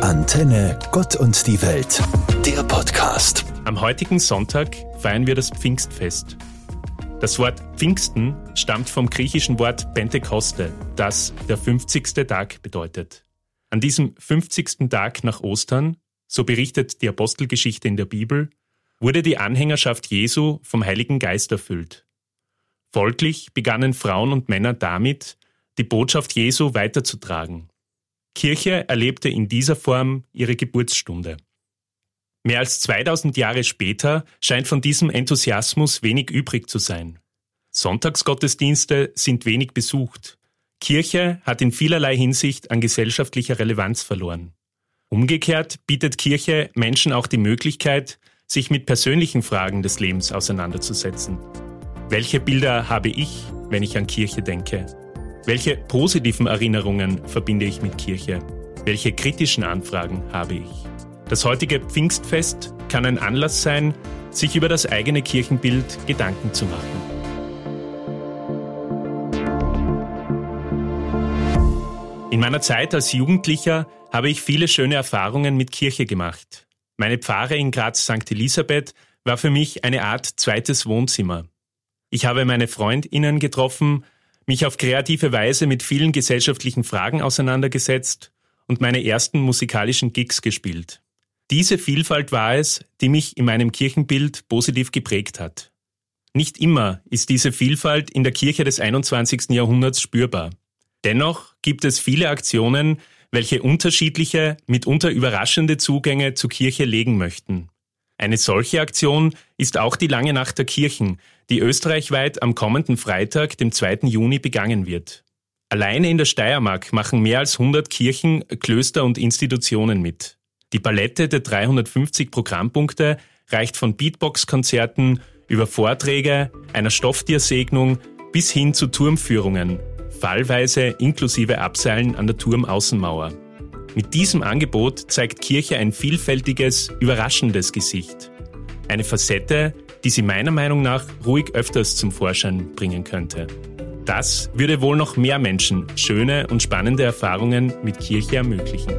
Antenne Gott und die Welt, der Podcast. Am heutigen Sonntag feiern wir das Pfingstfest. Das Wort Pfingsten stammt vom griechischen Wort Pentekoste, das der 50. Tag bedeutet. An diesem 50. Tag nach Ostern, so berichtet die Apostelgeschichte in der Bibel, wurde die Anhängerschaft Jesu vom Heiligen Geist erfüllt. Folglich begannen Frauen und Männer damit, die Botschaft Jesu weiterzutragen. Kirche erlebte in dieser Form ihre Geburtsstunde. Mehr als 2000 Jahre später scheint von diesem Enthusiasmus wenig übrig zu sein. Sonntagsgottesdienste sind wenig besucht. Kirche hat in vielerlei Hinsicht an gesellschaftlicher Relevanz verloren. Umgekehrt bietet Kirche Menschen auch die Möglichkeit, sich mit persönlichen Fragen des Lebens auseinanderzusetzen. Welche Bilder habe ich, wenn ich an Kirche denke? Welche positiven Erinnerungen verbinde ich mit Kirche? Welche kritischen Anfragen habe ich? Das heutige Pfingstfest kann ein Anlass sein, sich über das eigene Kirchenbild Gedanken zu machen. In meiner Zeit als Jugendlicher habe ich viele schöne Erfahrungen mit Kirche gemacht. Meine Pfarre in Graz St. Elisabeth war für mich eine Art zweites Wohnzimmer. Ich habe meine Freundinnen getroffen, mich auf kreative Weise mit vielen gesellschaftlichen Fragen auseinandergesetzt und meine ersten musikalischen Gigs gespielt. Diese Vielfalt war es, die mich in meinem Kirchenbild positiv geprägt hat. Nicht immer ist diese Vielfalt in der Kirche des 21. Jahrhunderts spürbar. Dennoch gibt es viele Aktionen, welche unterschiedliche, mitunter überraschende Zugänge zur Kirche legen möchten. Eine solche Aktion ist auch die Lange Nacht der Kirchen, die österreichweit am kommenden Freitag, dem 2. Juni, begangen wird. Alleine in der Steiermark machen mehr als 100 Kirchen, Klöster und Institutionen mit. Die Palette der 350 Programmpunkte reicht von Beatbox-Konzerten über Vorträge, einer Stofftiersegnung bis hin zu Turmführungen, fallweise inklusive Abseilen an der Turmaußenmauer. Mit diesem Angebot zeigt Kirche ein vielfältiges, überraschendes Gesicht. Eine Facette, die sie meiner Meinung nach ruhig öfters zum Vorschein bringen könnte. Das würde wohl noch mehr Menschen schöne und spannende Erfahrungen mit Kirche ermöglichen.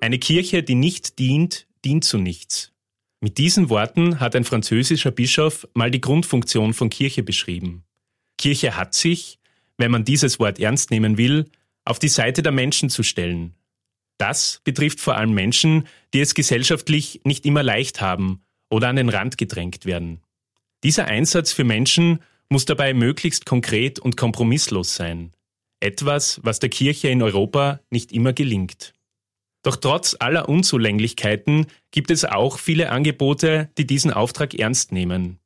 Eine Kirche, die nicht dient, dient zu nichts. Mit diesen Worten hat ein französischer Bischof mal die Grundfunktion von Kirche beschrieben. Kirche hat sich, wenn man dieses Wort ernst nehmen will, auf die Seite der Menschen zu stellen. Das betrifft vor allem Menschen, die es gesellschaftlich nicht immer leicht haben oder an den Rand gedrängt werden. Dieser Einsatz für Menschen muss dabei möglichst konkret und kompromisslos sein. Etwas, was der Kirche in Europa nicht immer gelingt. Doch trotz aller Unzulänglichkeiten gibt es auch viele Angebote, die diesen Auftrag ernst nehmen.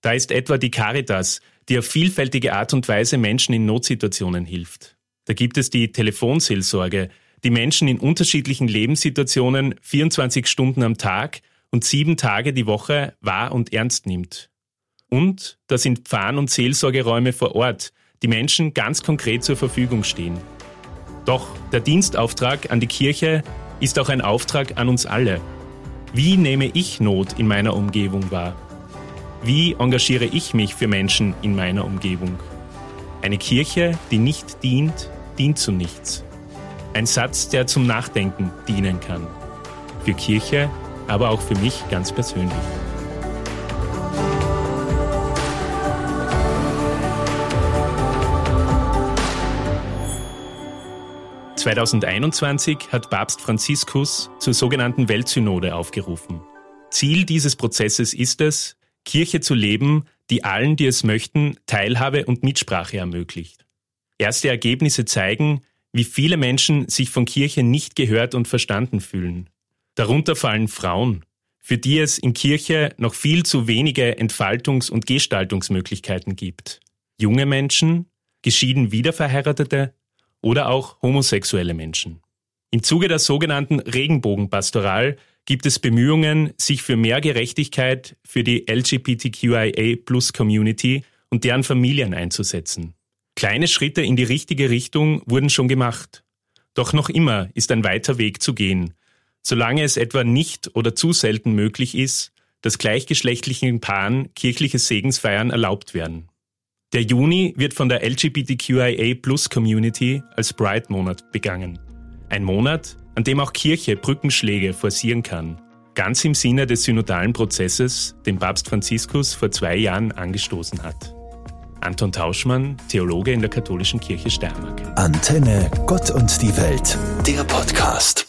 Da ist etwa die Caritas, die auf vielfältige Art und Weise Menschen in Notsituationen hilft. Da gibt es die Telefonseelsorge, die Menschen in unterschiedlichen Lebenssituationen 24 Stunden am Tag und sieben Tage die Woche wahr und ernst nimmt. Und da sind Pfarren- und Seelsorgeräume vor Ort, die Menschen ganz konkret zur Verfügung stehen. Doch der Dienstauftrag an die Kirche ist auch ein Auftrag an uns alle. Wie nehme ich Not in meiner Umgebung wahr? Wie engagiere ich mich für Menschen in meiner Umgebung? Eine Kirche, die nicht dient, dient zu nichts. Ein Satz, der zum Nachdenken dienen kann. Für Kirche, aber auch für mich ganz persönlich. 2021 hat Papst Franziskus zur sogenannten Weltsynode aufgerufen. Ziel dieses Prozesses ist es, Kirche zu leben, die allen, die es möchten, Teilhabe und Mitsprache ermöglicht. Erste Ergebnisse zeigen, wie viele Menschen sich von Kirche nicht gehört und verstanden fühlen. Darunter fallen Frauen, für die es in Kirche noch viel zu wenige Entfaltungs- und Gestaltungsmöglichkeiten gibt. Junge Menschen, geschieden Wiederverheiratete oder auch homosexuelle Menschen. Im Zuge der sogenannten Regenbogenpastoral gibt es Bemühungen, sich für mehr Gerechtigkeit für die LGBTQIA-Plus-Community und deren Familien einzusetzen. Kleine Schritte in die richtige Richtung wurden schon gemacht. Doch noch immer ist ein weiter Weg zu gehen, solange es etwa nicht oder zu selten möglich ist, dass gleichgeschlechtlichen Paaren kirchliche Segensfeiern erlaubt werden. Der Juni wird von der LGBTQIA Plus Community als Pride-Monat begangen. Ein Monat, an dem auch Kirche Brückenschläge forcieren kann. Ganz im Sinne des synodalen Prozesses, den Papst Franziskus vor zwei Jahren angestoßen hat. Anton Tauschmann, Theologe in der Katholischen Kirche Steiermark. Antenne Gott und die Welt, der Podcast.